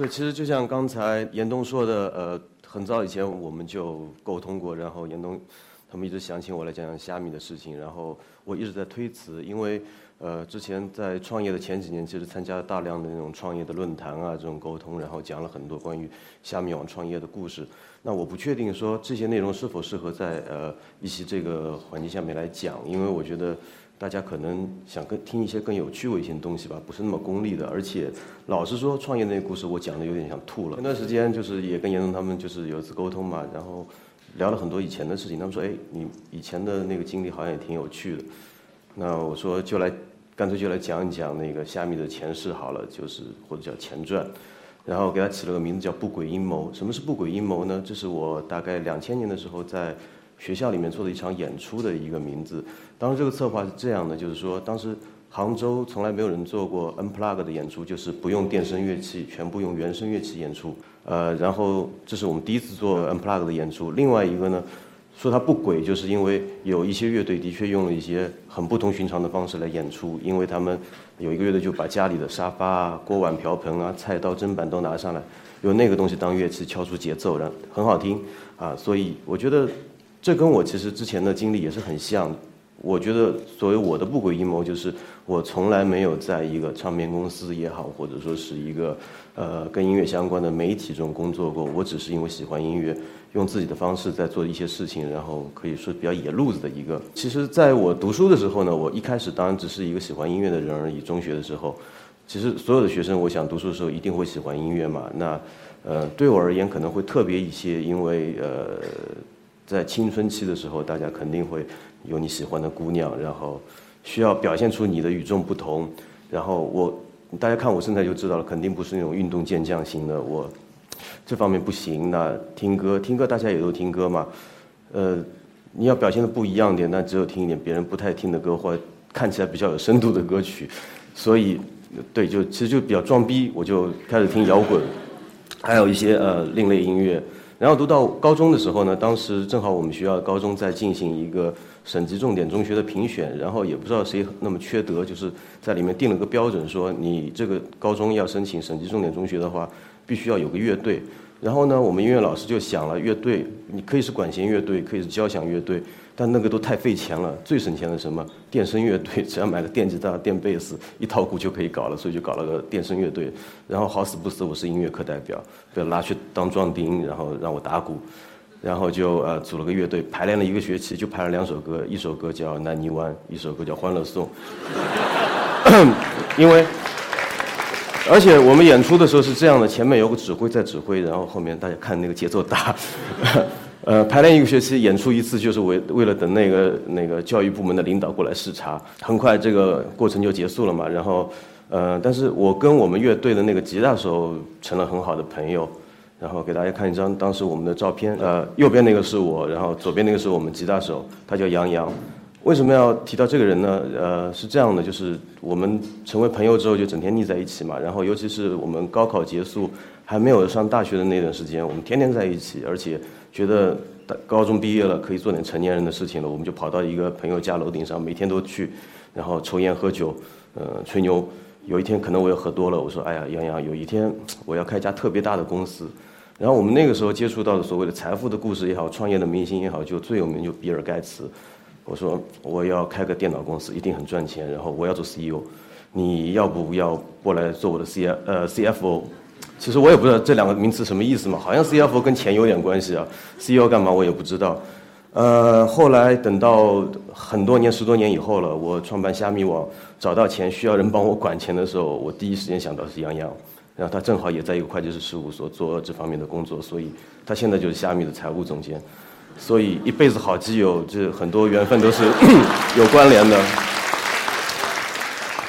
对，其实就像刚才严冬说的，呃，很早以前我们就沟通过，然后严冬他们一直想请我来讲讲虾米的事情，然后我一直在推辞，因为呃，之前在创业的前几年，其实参加了大量的那种创业的论坛啊，这种沟通，然后讲了很多关于虾米网创业的故事。那我不确定说这些内容是否适合在呃一些这个环境下面来讲，因为我觉得大家可能想更听一些更有趣味性的东西吧，不是那么功利的。而且老实说，创业那个故事我讲的有点想吐了。前段时间就是也跟严总他们就是有一次沟通嘛，然后聊了很多以前的事情。他们说，哎，你以前的那个经历好像也挺有趣的。那我说就来，干脆就来讲一讲那个虾米的前世好了，就是或者叫前传。然后给他起了个名字叫“不轨阴谋”。什么是“不轨阴谋”呢？这是我大概两千年的时候在学校里面做的一场演出的一个名字。当时这个策划是这样的，就是说当时杭州从来没有人做过 unplug 的演出，就是不用电声乐器，全部用原声乐器演出。呃，然后这是我们第一次做 unplug 的演出。另外一个呢？说它不轨，就是因为有一些乐队的确用了一些很不同寻常的方式来演出，因为他们有一个乐队就把家里的沙发啊、锅碗瓢盆啊、菜刀砧板都拿上来，用那个东西当乐器敲出节奏，然后很好听啊。所以我觉得这跟我其实之前的经历也是很像。我觉得所谓我的不轨阴谋，就是我从来没有在一个唱片公司也好，或者说是一个呃跟音乐相关的媒体中工作过。我只是因为喜欢音乐。用自己的方式在做一些事情，然后可以说比较野路子的一个。其实，在我读书的时候呢，我一开始当然只是一个喜欢音乐的人而已。中学的时候，其实所有的学生，我想读书的时候一定会喜欢音乐嘛。那，呃，对我而言可能会特别一些，因为呃，在青春期的时候，大家肯定会有你喜欢的姑娘，然后需要表现出你的与众不同。然后我，大家看我身材就知道了，肯定不是那种运动健将型的我。这方面不行，那听歌听歌大家也都听歌嘛，呃，你要表现的不一样点，那只有听一点别人不太听的歌，或者看起来比较有深度的歌曲，所以，对，就其实就比较装逼，我就开始听摇滚，还有一些呃另类音乐。然后读到高中的时候呢，当时正好我们学校高中在进行一个省级重点中学的评选，然后也不知道谁那么缺德，就是在里面定了个标准，说你这个高中要申请省级重点中学的话。必须要有个乐队，然后呢，我们音乐老师就想了，乐队你可以是管弦乐队，可以是交响乐队，但那个都太费钱了。最省钱的什么电声乐队，只要买个电吉他、电贝斯，一套鼓就可以搞了，所以就搞了个电声乐队。然后好死不死，我是音乐课代表，被拉去当壮丁，然后让我打鼓，然后就呃组了个乐队，排练了一个学期，就排了两首歌，一首歌叫《南泥湾》，一首歌叫《欢乐颂》，因为。而且我们演出的时候是这样的：前面有个指挥在指挥，然后后面大家看那个节奏打。呃，排练一个学期，演出一次，就是为为了等那个那个教育部门的领导过来视察。很快这个过程就结束了嘛。然后，呃，但是我跟我们乐队的那个吉他手成了很好的朋友。然后给大家看一张当时我们的照片。呃，右边那个是我，然后左边那个是我们吉他手，他叫杨洋。为什么要提到这个人呢？呃，是这样的，就是我们成为朋友之后就整天腻在一起嘛。然后，尤其是我们高考结束还没有上大学的那段时间，我们天天在一起，而且觉得高中毕业了可以做点成年人的事情了，我们就跑到一个朋友家楼顶上，每天都去，然后抽烟喝酒，呃，吹牛。有一天可能我又喝多了，我说：“哎呀，杨洋，有一天我要开一家特别大的公司。”然后我们那个时候接触到的所谓的财富的故事也好，创业的明星也好，就最有名就比尔盖茨。我说我要开个电脑公司，一定很赚钱。然后我要做 CEO，你要不要过来做我的 C 呃 CFO？其实我也不知道这两个名词什么意思嘛，好像 CFO 跟钱有点关系啊，CEO 干嘛我也不知道。呃，后来等到很多年十多年以后了，我创办虾米网，找到钱需要人帮我管钱的时候，我第一时间想到是杨洋，然后他正好也在一个会计师事务所做这方面的工作，所以他现在就是虾米的财务总监。所以一辈子好基友，这很多缘分都是 有关联的。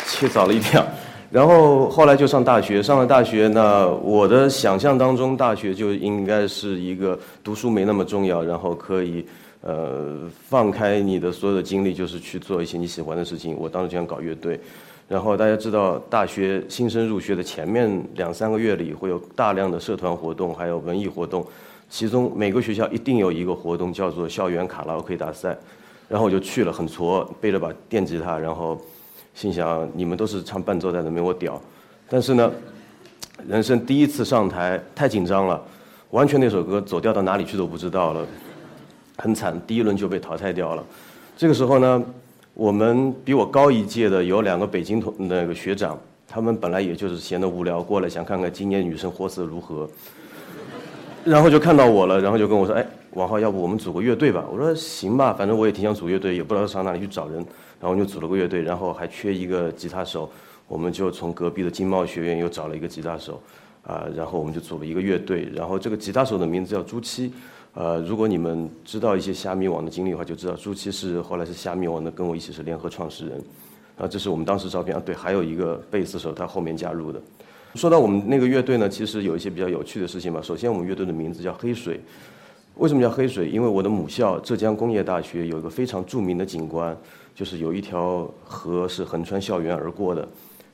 切早了一点，然后后来就上大学，上了大学，那我的想象当中，大学就应该是一个读书没那么重要，然后可以呃放开你的所有的精力，就是去做一些你喜欢的事情。我当时就想搞乐队，然后大家知道，大学新生入学的前面两三个月里，会有大量的社团活动，还有文艺活动。其中每个学校一定有一个活动叫做校园卡拉 OK 大赛，然后我就去了，很挫，背着把电吉他，然后心想你们都是唱伴奏在的，没我屌。但是呢，人生第一次上台太紧张了，完全那首歌走调到哪里去都不知道了，很惨，第一轮就被淘汰掉了。这个时候呢，我们比我高一届的有两个北京同那个学长，他们本来也就是闲得无聊过来想看看今年女生活色如何，然后就看到我了，然后就跟我说：“哎，王浩，要不我们组个乐队吧？”我说：“行吧，反正我也挺想组乐队，也不知道上哪里去找人。”然后就组了个乐队，然后还缺一个吉他手。我们就从隔壁的经贸学院又找了一个吉他手，啊，然后我们就组了一个乐队。然后这个吉他手的名字叫朱七，呃，如果你们知道一些虾米网的经历的话，就知道朱七是后来是虾米网的，跟我一起是联合创始人。啊，这是我们当时照片啊，对，还有一个贝斯手，他后面加入的。说到我们那个乐队呢，其实有一些比较有趣的事情吧。首先，我们乐队的名字叫黑水，为什么叫黑水？因为我的母校浙江工业大学有一个非常著名的景观，就是有一条河是横穿校园而过的。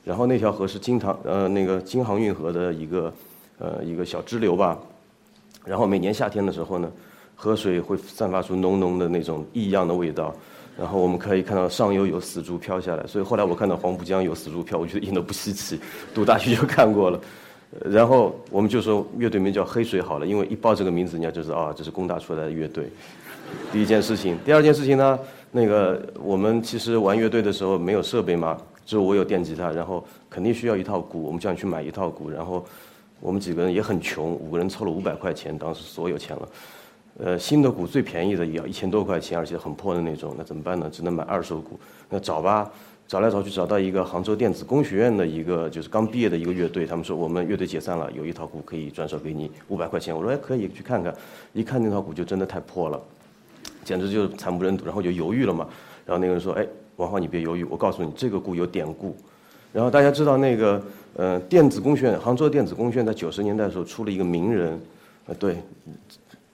然后那条河是京唐呃那个京杭运河的一个呃一个小支流吧，然后每年夏天的时候呢，河水会散发出浓浓的那种异样的味道，然后我们可以看到上游有死猪飘下来，所以后来我看到黄浦江有死猪飘，我觉得一点都不稀奇，读大学就 看过了，然后我们就说乐队名叫黑水好了，因为一报这个名字，人家就知道啊这是工大出来的乐队。第一件事情，第二件事情呢，那个我们其实玩乐队的时候没有设备嘛。就我有电吉他，然后肯定需要一套鼓，我们叫你去买一套鼓，然后我们几个人也很穷，五个人凑了五百块钱，当时所有钱了。呃，新的鼓最便宜的也要一千多块钱，而且很破的那种，那怎么办呢？只能买二手鼓。那找吧，找来找去找到一个杭州电子工学院的一个就是刚毕业的一个乐队，他们说我们乐队解散了，有一套鼓可以转手给你五百块钱。我说哎可以去看看，一看那套鼓就真的太破了，简直就是惨不忍睹，然后就犹豫了嘛。然后那个人说哎。王浩，你别犹豫，我告诉你，这个鼓有典故。然后大家知道那个，呃，电子工学院，杭州电子工学院在九十年代的时候出了一个名人，呃，对，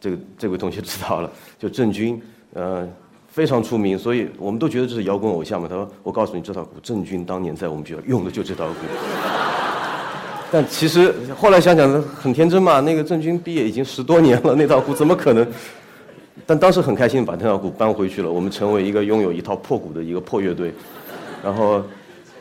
这个这位同学知道了，就郑钧，呃，非常出名，所以我们都觉得这是摇滚偶像嘛。他说，我告诉你，这套鼓，郑钧当年在我们学校用的就这套鼓。但其实后来想想很天真嘛，那个郑钧毕业已经十多年了，那套鼓怎么可能？但当时很开心把那套鼓搬回去了，我们成为一个拥有一套破鼓的一个破乐队。然后，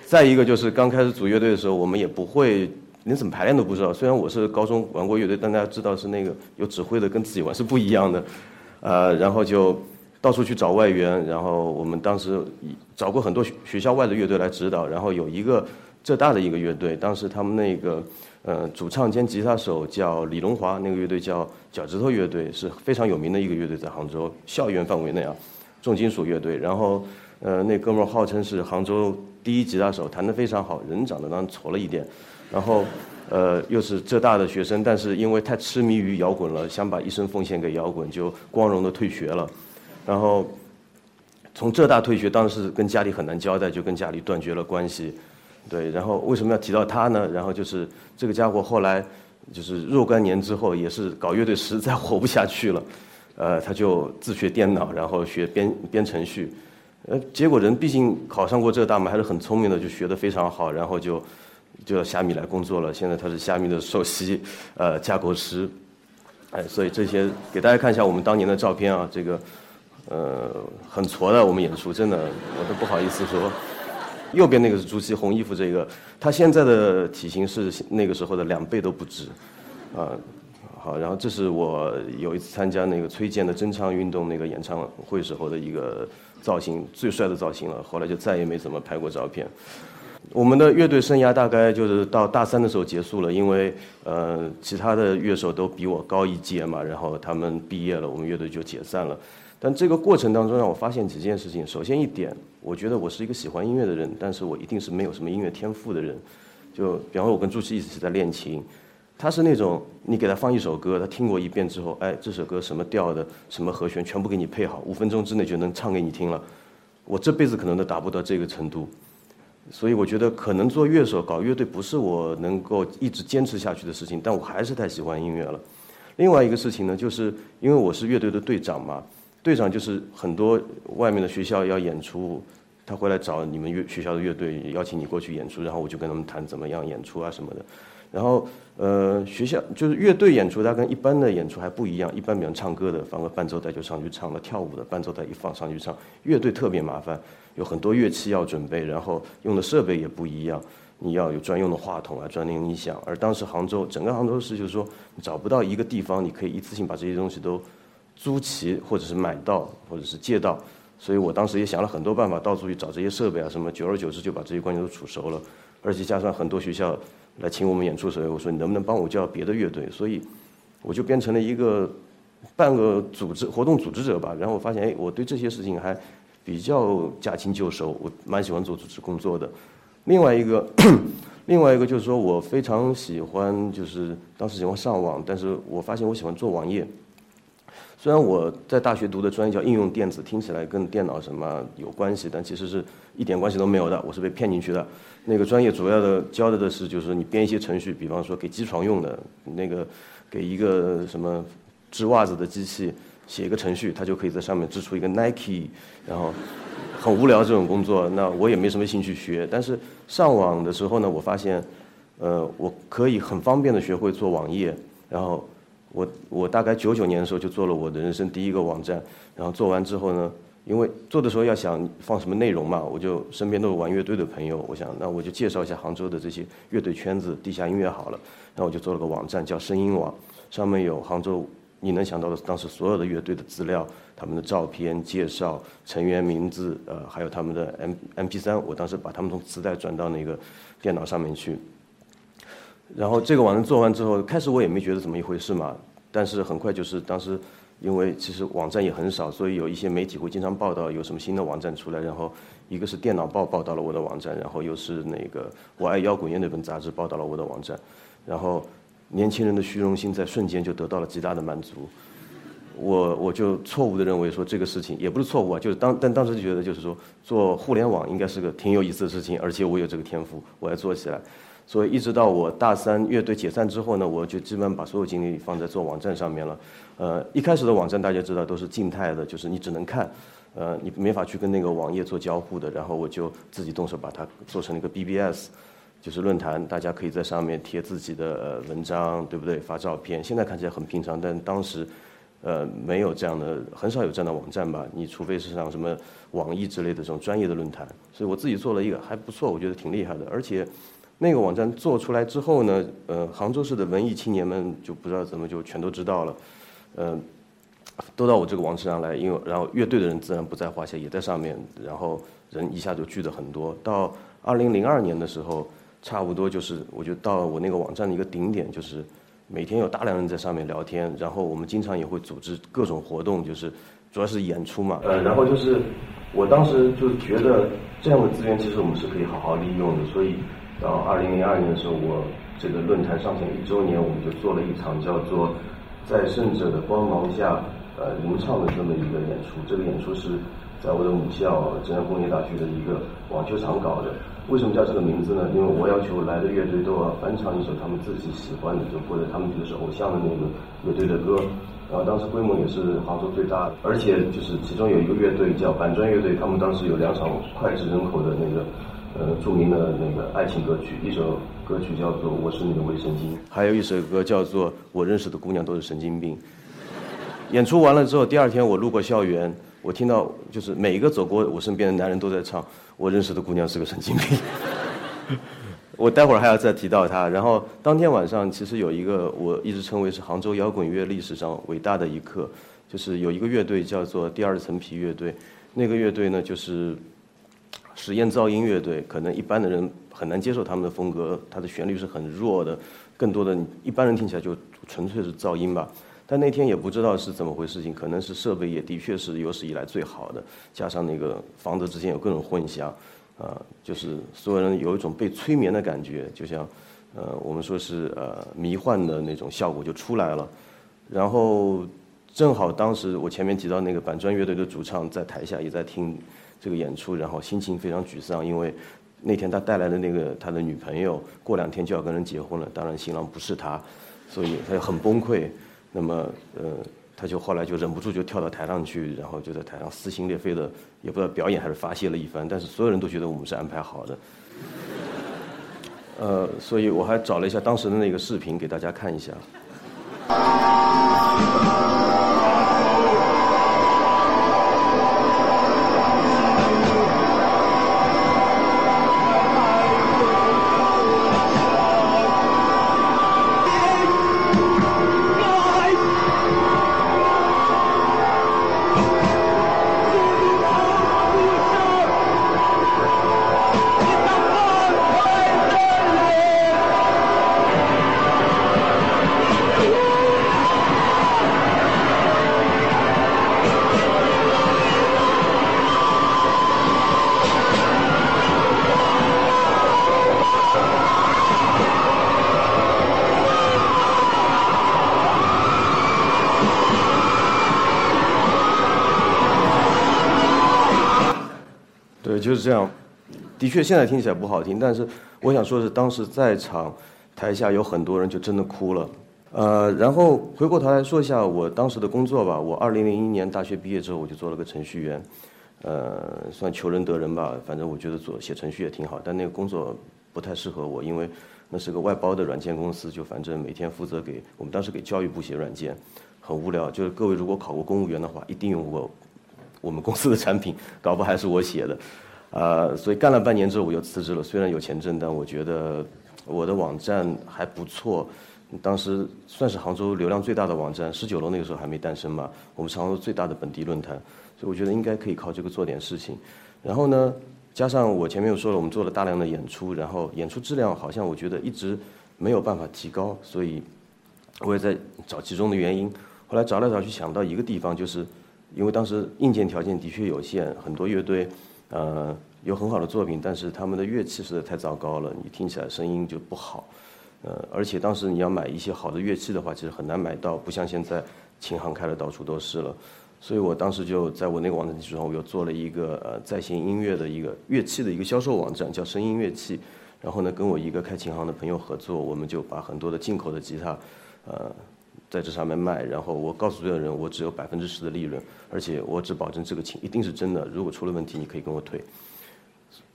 再一个就是刚开始组乐队的时候，我们也不会连怎么排练都不知道。虽然我是高中玩过乐队，但大家知道是那个有指挥的，跟自己玩是不一样的。呃，然后就到处去找外援，然后我们当时找过很多学校外的乐队来指导。然后有一个浙大的一个乐队，当时他们那个。呃，主唱兼吉他手叫李龙华，那个乐队叫脚趾头乐队，是非常有名的一个乐队，在杭州校园范围内啊，重金属乐队。然后，呃，那哥们儿号称是杭州第一吉他手，弹得非常好，人长得当然丑了一点。然后，呃，又是浙大的学生，但是因为太痴迷于摇滚了，想把一生奉献给摇滚，就光荣的退学了。然后，从浙大退学，当时跟家里很难交代，就跟家里断绝了关系。对，然后为什么要提到他呢？然后就是这个家伙后来就是若干年之后，也是搞乐队实在活不下去了，呃，他就自学电脑，然后学编编程序，呃，结果人毕竟考上过浙大嘛，还是很聪明的，就学得非常好，然后就就到虾米来工作了。现在他是虾米的首席呃架构师，哎，所以这些给大家看一下我们当年的照片啊，这个呃很挫的我们演出，真的我都不好意思说。右边那个是朱熹红衣服这个，他现在的体型是那个时候的两倍都不止，啊，好，然后这是我有一次参加那个崔健的真唱运动那个演唱会时候的一个造型，最帅的造型了。后来就再也没怎么拍过照片。我们的乐队生涯大概就是到大三的时候结束了，因为呃其他的乐手都比我高一届嘛，然后他们毕业了，我们乐队就解散了。但这个过程当中让我发现几件事情。首先一点，我觉得我是一个喜欢音乐的人，但是我一定是没有什么音乐天赋的人。就比方说，我跟朱熹一直在练琴，他是那种你给他放一首歌，他听过一遍之后，哎，这首歌什么调的，什么和弦，全部给你配好，五分钟之内就能唱给你听了。我这辈子可能都达不到这个程度，所以我觉得可能做乐手、搞乐队不是我能够一直坚持下去的事情。但我还是太喜欢音乐了。另外一个事情呢，就是因为我是乐队的队长嘛。队长就是很多外面的学校要演出，他回来找你们乐学校的乐队，邀请你过去演出，然后我就跟他们谈怎么样演出啊什么的。然后呃学校就是乐队演出，它跟一般的演出还不一样。一般比如唱歌的放个伴奏带就上去唱了，跳舞的伴奏带一放上去唱。乐队特别麻烦，有很多乐器要准备，然后用的设备也不一样。你要有专用的话筒啊，专用音响。而当时杭州整个杭州市就是说找不到一个地方，你可以一次性把这些东西都租齐，或者是买到，或者是借到。所以我当时也想了很多办法，到处去找这些设备啊，什么。久而久之就把这些关系都处熟了，而且加上很多学校来请我们演出的时候，我说你能不能帮我叫别的乐队？所以我就变成了一个半个组织活动组织者吧。然后我发现，哎，我对这些事情还比较驾轻就熟，我蛮喜欢做组织工作的。另外一个，另外一个就是说我非常喜欢，就是当时喜欢上网，但是我发现我喜欢做网页。虽然我在大学读的专业叫应用电子，听起来跟电脑什么有关系，但其实是一点关系都没有的。我是被骗进去的。那个专业主要的教的的是，就是你编一些程序，比方说给机床用的，那个给一个什么织袜子的机器写一个程序，它就可以在上面织出一个 Nike，然后。很无聊这种工作，那我也没什么兴趣学。但是上网的时候呢，我发现，呃，我可以很方便的学会做网页。然后我我大概九九年的时候就做了我的人生第一个网站。然后做完之后呢，因为做的时候要想放什么内容嘛，我就身边都有玩乐队的朋友，我想那我就介绍一下杭州的这些乐队圈子、地下音乐好了。然后我就做了个网站叫声音网，上面有杭州。你能想到的当时所有的乐队的资料，他们的照片、介绍、成员名字，呃，还有他们的 M M P 三，我当时把他们从磁带转到那个电脑上面去。然后这个网站做完之后，开始我也没觉得怎么一回事嘛，但是很快就是当时，因为其实网站也很少，所以有一些媒体会经常报道有什么新的网站出来，然后一个是电脑报报道了我的网站，然后又是那个我爱摇滚乐那本杂志报道了我的网站，然后。年轻人的虚荣心在瞬间就得到了极大的满足，我我就错误的认为说这个事情也不是错误啊，就是当但当时就觉得就是说做互联网应该是个挺有意思的事情，而且我有这个天赋，我要做起来。所以一直到我大三乐队解散之后呢，我就基本上把所有精力放在做网站上面了。呃，一开始的网站大家知道都是静态的，就是你只能看，呃，你没法去跟那个网页做交互的。然后我就自己动手把它做成了一个 BBS。就是论坛，大家可以在上面贴自己的文章，对不对？发照片，现在看起来很平常，但当时，呃，没有这样的，很少有这样的网站吧？你除非是像什么网易之类的这种专业的论坛。所以我自己做了一个还不错，我觉得挺厉害的。而且，那个网站做出来之后呢，呃，杭州市的文艺青年们就不知道怎么就全都知道了，嗯，都到我这个网站上来，因为然后乐队的人自然不在话下，也在上面，然后人一下就聚的很多。到二零零二年的时候。差不多就是，我就到我那个网站的一个顶点，就是每天有大量人在上面聊天，然后我们经常也会组织各种活动，就是主要是演出嘛。呃，然后就是我当时就觉得这样的资源其实我们是可以好好利用的，所以到二零零二年的时候，我这个论坛上线一周年，我们就做了一场叫做《在圣者的光芒下》呃吟唱的这么一个演出。这个演出是在我的母校浙江工业大学的一个网球场搞的。为什么叫这个名字呢？因为我要求来的乐队都要翻唱一首他们自己喜欢的，就或者他们觉得是偶像的那个乐队的歌。然后当时规模也是杭州最大的，而且就是其中有一个乐队叫板砖乐队，他们当时有两场脍炙人口的那个呃著名的那个爱情歌曲，一首歌曲叫做《我是你的卫生巾》，还有一首歌叫做《我认识的姑娘都是神经病》。演出完了之后，第二天我路过校园。我听到就是每一个走过我身边的男人都在唱，我认识的姑娘是个神经病。我待会儿还要再提到她。然后当天晚上其实有一个我一直称为是杭州摇滚乐历史上伟大的一刻，就是有一个乐队叫做第二层皮乐队。那个乐队呢就是实验噪音乐队，可能一般的人很难接受他们的风格，它的旋律是很弱的，更多的一般人听起来就纯粹是噪音吧。但那天也不知道是怎么回事情，可能是设备也的确是有史以来最好的，加上那个房子之间有各种混响，啊，就是所有人有一种被催眠的感觉，就像，呃，我们说是呃迷幻的那种效果就出来了。然后正好当时我前面提到那个板砖乐队的主唱在台下也在听这个演出，然后心情非常沮丧，因为那天他带来的那个他的女朋友过两天就要跟人结婚了，当然新郎不是他，所以他就很崩溃。那么，呃，他就后来就忍不住就跳到台上去，然后就在台上撕心裂肺的，也不知道表演还是发泄了一番。但是所有人都觉得我们是安排好的。呃，所以我还找了一下当时的那个视频给大家看一下。就是这样。的确，现在听起来不好听，但是我想说的是，当时在场台下有很多人就真的哭了。呃，然后回过头来说一下我当时的工作吧。我二零零一年大学毕业之后，我就做了个程序员，呃，算求人得人吧。反正我觉得做写程序也挺好，但那个工作不太适合我，因为那是个外包的软件公司，就反正每天负责给我们当时给教育部写软件，很无聊。就是各位如果考过公务员的话，一定用过我们公司的产品，搞不还是我写的。啊，所以干了半年之后我就辞职了。虽然有钱挣，但我觉得我的网站还不错。当时算是杭州流量最大的网站，十九楼那个时候还没诞生嘛。我们是杭州最大的本地论坛，所以我觉得应该可以靠这个做点事情。然后呢，加上我前面又说了，我们做了大量的演出，然后演出质量好像我觉得一直没有办法提高，所以我也在找其中的原因。后来找来找去想到一个地方，就是因为当时硬件条件的确有限，很多乐队。呃，有很好的作品，但是他们的乐器实在太糟糕了，你听起来声音就不好。呃，而且当时你要买一些好的乐器的话，其实很难买到，不像现在琴行开的到处都是了。所以我当时就在我那个网站基础上，我又做了一个呃在线音乐的一个乐器的一个销售网站，叫声音乐器。然后呢，跟我一个开琴行的朋友合作，我们就把很多的进口的吉他，呃。在这上面卖，然后我告诉所有人，我只有百分之十的利润，而且我只保证这个琴一定是真的。如果出了问题，你可以跟我退。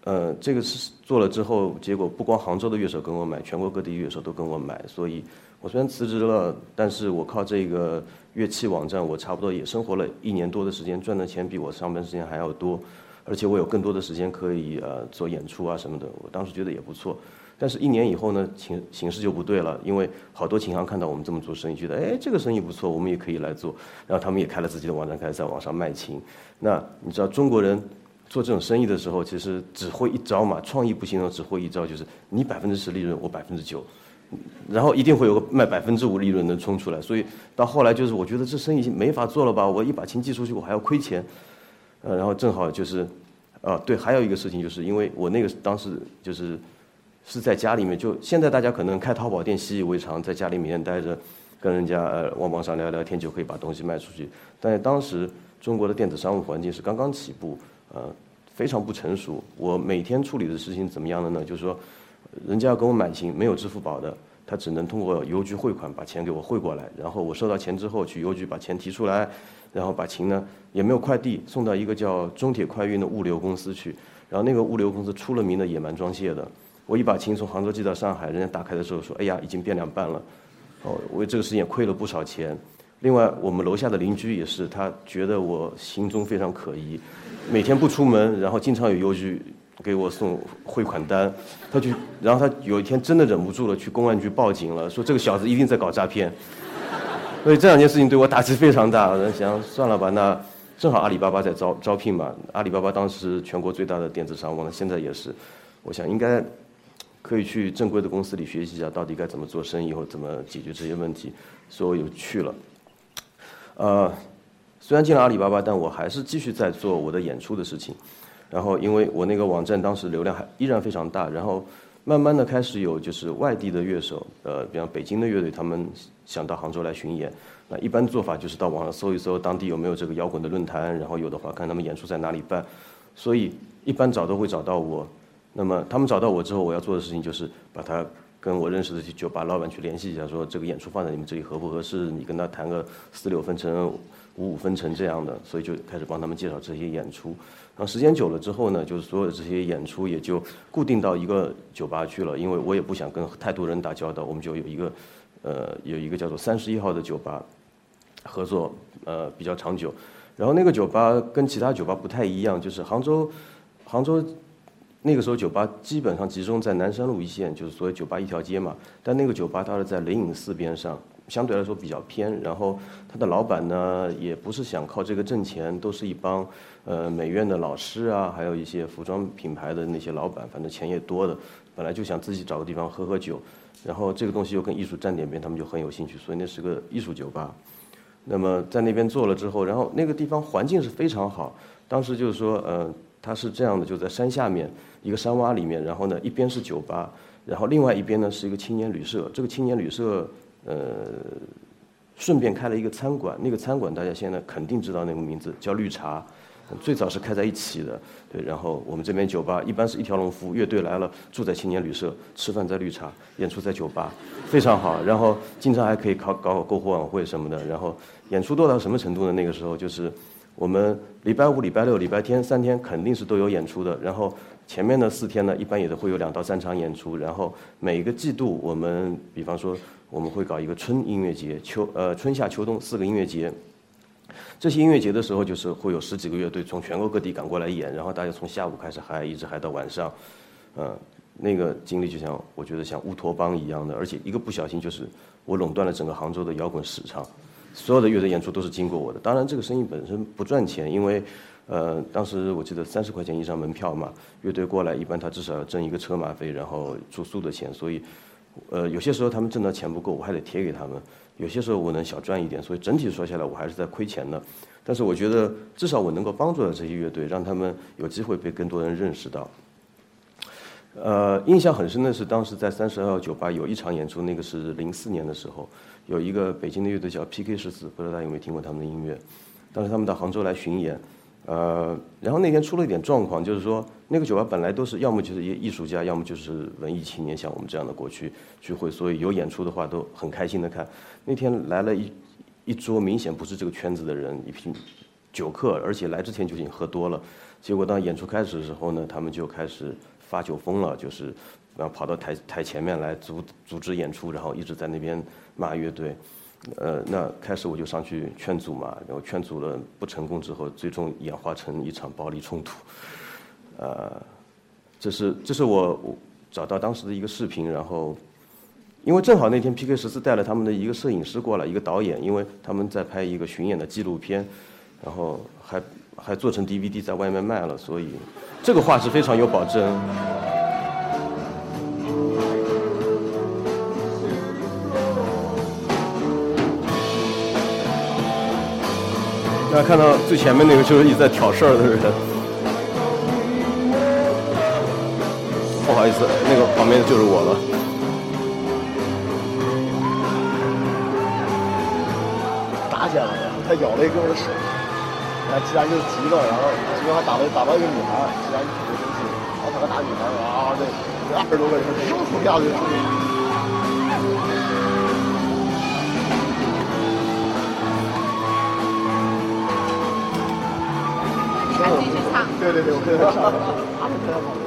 呃，这个是做了之后，结果不光杭州的乐手跟我买，全国各地乐手都跟我买。所以，我虽然辞职了，但是我靠这个乐器网站，我差不多也生活了一年多的时间，赚的钱比我上班时间还要多，而且我有更多的时间可以呃做演出啊什么的。我当时觉得也不错。但是，一年以后呢，形形势就不对了，因为好多琴行看到我们这么做生意，觉得哎，这个生意不错，我们也可以来做。然后他们也开了自己的网站，开始在网上卖琴。那你知道中国人做这种生意的时候，其实只会一招嘛，创意不行的只会一招，就是你百分之十利润，我百分之九，然后一定会有个卖百分之五利润能冲出来。所以到后来就是，我觉得这生意没法做了吧？我一把琴寄出去，我还要亏钱。呃，然后正好就是，啊，对，还有一个事情就是，因为我那个当时就是。是在家里面，就现在大家可能开淘宝店习以为常，在家里面待着，跟人家呃网网上聊聊天就可以把东西卖出去。但是当时中国的电子商务环境是刚刚起步，呃，非常不成熟。我每天处理的事情怎么样的呢？就是说，人家要跟我买琴，没有支付宝的，他只能通过邮局汇款把钱给我汇过来，然后我收到钱之后去邮局把钱提出来，然后把琴呢也没有快递送到一个叫中铁快运的物流公司去，然后那个物流公司出了名的野蛮装卸的。我一把琴从杭州寄到上海，人家打开的时候说：“哎呀，已经变两半了。”哦，为这个事情也亏了不少钱。另外，我们楼下的邻居也是，他觉得我行踪非常可疑，每天不出门，然后经常有邮局给我送汇款单。他就，然后他有一天真的忍不住了，去公安局报警了，说这个小子一定在搞诈骗。所以这两件事情对我打击非常大。我想算了吧，那正好阿里巴巴在招招聘嘛。阿里巴巴当时全国最大的电子商务，那现在也是。我想应该。可以去正规的公司里学习一下，到底该怎么做生意或怎么解决这些问题，所以我就去了。呃，虽然进了阿里巴巴，但我还是继续在做我的演出的事情。然后，因为我那个网站当时流量还依然非常大，然后慢慢的开始有就是外地的乐手，呃，比方北京的乐队，他们想到杭州来巡演。那一般做法就是到网上搜一搜当地有没有这个摇滚的论坛，然后有的话看他们演出在哪里办。所以一般找都会找到我。那么他们找到我之后，我要做的事情就是把他跟我认识的酒吧老板去联系一下，说这个演出放在你们这里合不合适？你跟他谈个四六分成，五五分成这样的，所以就开始帮他们介绍这些演出。然后时间久了之后呢，就是所有的这些演出也就固定到一个酒吧去了，因为我也不想跟太多人打交道，我们就有一个，呃，有一个叫做三十一号的酒吧，合作呃比较长久。然后那个酒吧跟其他酒吧不太一样，就是杭州，杭州那个时候酒吧基本上集中在南山路一线，就是所谓酒吧一条街嘛。但那个酒吧它是在灵隐寺边上。相对来说比较偏，然后他的老板呢，也不是想靠这个挣钱，都是一帮呃美院的老师啊，还有一些服装品牌的那些老板，反正钱也多的，本来就想自己找个地方喝喝酒，然后这个东西又跟艺术沾点边，他们就很有兴趣，所以那是个艺术酒吧。那么在那边做了之后，然后那个地方环境是非常好，当时就是说，呃，它是这样的，就在山下面一个山洼里面，然后呢一边是酒吧，然后另外一边呢是一个青年旅社，这个青年旅社。呃，顺便开了一个餐馆，那个餐馆大家现在肯定知道那个名字叫绿茶，最早是开在一起的，对。然后我们这边酒吧一般是一条龙服务，乐队来了住在青年旅社，吃饭在绿茶，演出在酒吧，非常好。然后经常还可以搞搞篝火晚会什么的。然后演出多到什么程度呢？那个时候就是我们礼拜五、礼拜六、礼拜天三天肯定是都有演出的。然后前面的四天呢，一般也都会有两到三场演出。然后每一个季度我们比方说。我们会搞一个春音乐节，秋呃春夏秋冬四个音乐节。这些音乐节的时候，就是会有十几个乐队从全国各地赶过来演，然后大家从下午开始嗨，一直嗨到晚上。嗯，那个经历就像我觉得像乌托邦一样的，而且一个不小心就是我垄断了整个杭州的摇滚市场，所有的乐队演出都是经过我的。当然，这个生意本身不赚钱，因为呃当时我记得三十块钱一张门票嘛，乐队过来一般他至少要挣一个车马费，然后住宿的钱，所以。呃，有些时候他们挣的钱不够，我还得贴给他们；有些时候我能小赚一点，所以整体说下来我还是在亏钱的。但是我觉得至少我能够帮助到这些乐队，让他们有机会被更多人认识到。呃，印象很深的是当时在三十二号酒吧有一场演出，那个是零四年的时候，有一个北京的乐队叫 PK 十四，不知道大家有没有听过他们的音乐？当时他们到杭州来巡演。呃，然后那天出了一点状况，就是说那个酒吧本来都是要么就是艺艺术家，要么就是文艺青年，像我们这样的过去聚会，所以有演出的话都很开心的看。那天来了一一桌明显不是这个圈子的人，一批酒客，而且来之前就已经喝多了。结果当演出开始的时候呢，他们就开始发酒疯了，就是然后跑到台台前面来组组织演出，然后一直在那边骂乐队。呃，那开始我就上去劝阻嘛，然后劝阻了不成功之后，最终演化成一场暴力冲突。呃，这是这是我找到当时的一个视频，然后因为正好那天 PK 十四带了他们的一个摄影师过来，一个导演，因为他们在拍一个巡演的纪录片，然后还还做成 DVD 在外面卖了，所以这个画质非常有保证。大家看到最前面那个就是一直在挑事儿的人，不好意思，那个旁边的就是我了。打起来了，然后他咬了一根我的手，然后其他人就急了，然后结果还打了打到一个女孩，其他人特别生气，然后他打女孩，啊，这二十多个人又冲下去。对对对，我跟他上。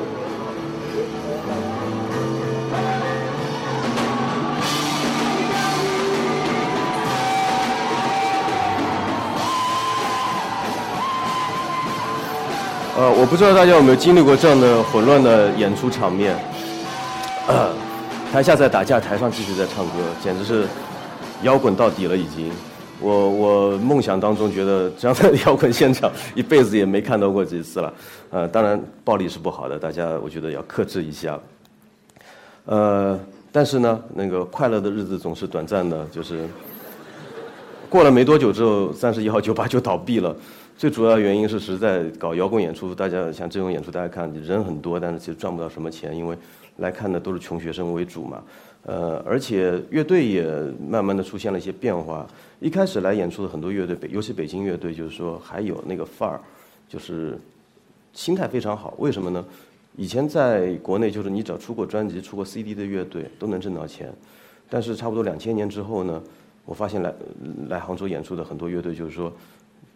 呃，我不知道大家有没有经历过这样的混乱的演出场面，呃台下在打架，台上继续在唱歌，简直是摇滚到底了已经。我我梦想当中觉得这样的摇滚现场一辈子也没看到过几次了，呃，当然暴力是不好的，大家我觉得要克制一下。呃，但是呢，那个快乐的日子总是短暂的，就是过了没多久之后，三十一号酒吧就倒闭了。最主要原因是实在搞摇滚演出，大家像这种演出，大家看人很多，但是其实赚不到什么钱，因为来看的都是穷学生为主嘛。呃，而且乐队也慢慢的出现了一些变化。一开始来演出的很多乐队，北尤其北京乐队，就是说还有那个范儿，就是心态非常好。为什么呢？以前在国内，就是你只要出过专辑、出过 CD 的乐队都能挣到钱。但是差不多两千年之后呢，我发现来来杭州演出的很多乐队，就是说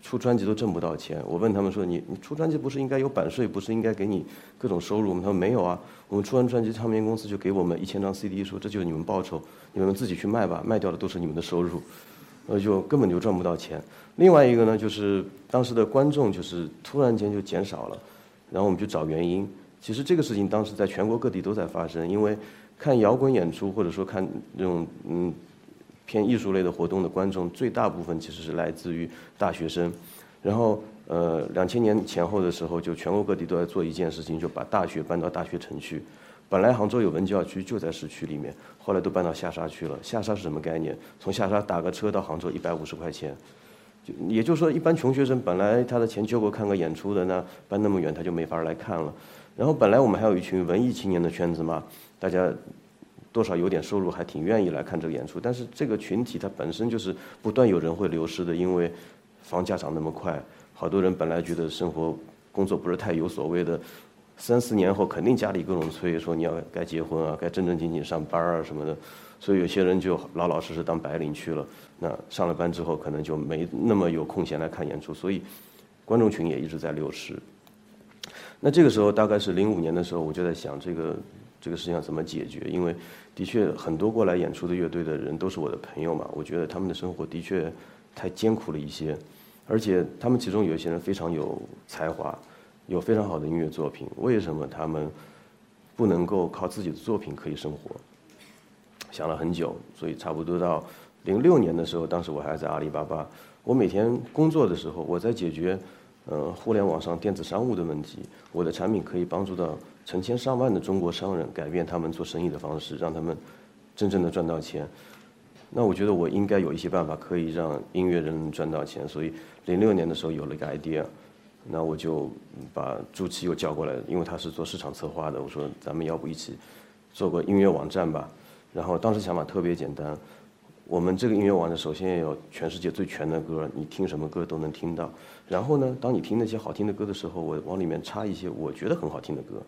出专辑都挣不到钱。我问他们说：“你你出专辑不是应该有版税，不是应该给你各种收入吗？”他说：“没有啊，我们出完专辑，唱片公司就给我们一千张 CD，说这就是你们报酬，你们自己去卖吧，卖掉的都是你们的收入，呃，就根本就赚不到钱。另外一个呢，就是当时的观众就是突然间就减少了，然后我们就找原因。其实这个事情当时在全国各地都在发生，因为看摇滚演出或者说看这种嗯。”偏艺术类的活动的观众，最大部分其实是来自于大学生。然后，呃，两千年前后的时候，就全国各地都在做一件事情，就把大学搬到大学城去。本来杭州有文教区就在市区里面，后来都搬到下沙去了。下沙是什么概念？从下沙打个车到杭州一百五十块钱，就也就是说，一般穷学生本来他的钱就够看个演出的，那搬那么远他就没法来看了。然后本来我们还有一群文艺青年的圈子嘛，大家。多少有点收入，还挺愿意来看这个演出。但是这个群体它本身就是不断有人会流失的，因为房价涨那么快，好多人本来觉得生活工作不是太有所谓的，三四年后肯定家里各种催，说你要该结婚啊，该正正经经上班啊什么的，所以有些人就老老实实当白领去了。那上了班之后，可能就没那么有空闲来看演出，所以观众群也一直在流失。那这个时候大概是零五年的时候，我就在想这个。这个事情要怎么解决？因为的确很多过来演出的乐队的人都是我的朋友嘛。我觉得他们的生活的确太艰苦了一些，而且他们其中有一些人非常有才华，有非常好的音乐作品。为什么他们不能够靠自己的作品可以生活？想了很久，所以差不多到零六年的时候，当时我还在阿里巴巴，我每天工作的时候，我在解决呃互联网上电子商务的问题。我的产品可以帮助到。成千上万的中国商人改变他们做生意的方式，让他们真正的赚到钱。那我觉得我应该有一些办法可以让音乐人赚到钱。所以零六年的时候有了一个 idea，那我就把朱琪又叫过来，因为他是做市场策划的。我说咱们要不一起做个音乐网站吧？然后当时想法特别简单，我们这个音乐网站首先要有全世界最全的歌，你听什么歌都能听到。然后呢，当你听那些好听的歌的时候，我往里面插一些我觉得很好听的歌。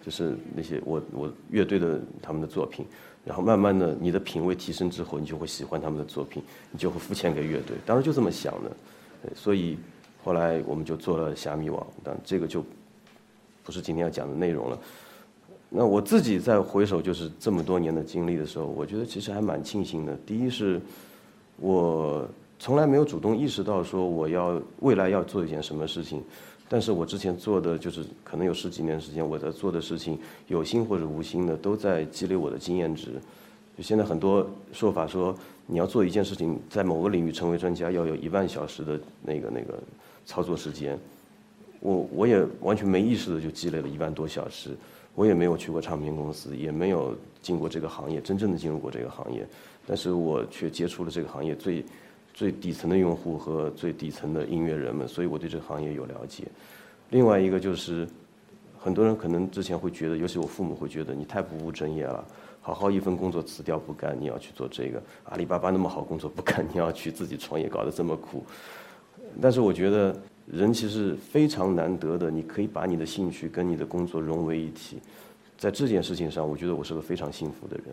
就是那些我我乐队的他们的作品，然后慢慢的你的品味提升之后，你就会喜欢他们的作品，你就会付钱给乐队。当时就这么想的，所以后来我们就做了虾米网，但这个就不是今天要讲的内容了。那我自己在回首就是这么多年的经历的时候，我觉得其实还蛮庆幸的。第一是，我从来没有主动意识到说我要未来要做一件什么事情。但是我之前做的就是可能有十几年时间，我在做的事情，有心或者无心的，都在积累我的经验值。就现在很多说法说，你要做一件事情，在某个领域成为专家，要有一万小时的那个那个操作时间。我我也完全没意识的就积累了一万多小时，我也没有去过唱片公司，也没有进过这个行业，真正的进入过这个行业，但是我却接触了这个行业最。最底层的用户和最底层的音乐人们，所以我对这个行业有了解。另外一个就是，很多人可能之前会觉得，尤其我父母会觉得你太不务正业了，好好一份工作辞掉不干，你要去做这个。阿里巴巴那么好工作不干，你要去自己创业，搞得这么苦。但是我觉得人其实非常难得的，你可以把你的兴趣跟你的工作融为一体。在这件事情上，我觉得我是个非常幸福的人。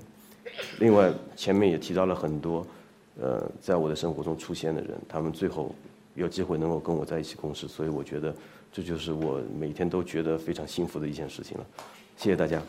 另外，前面也提到了很多。呃，在我的生活中出现的人，他们最后有机会能够跟我在一起共事，所以我觉得这就是我每天都觉得非常幸福的一件事情了。谢谢大家。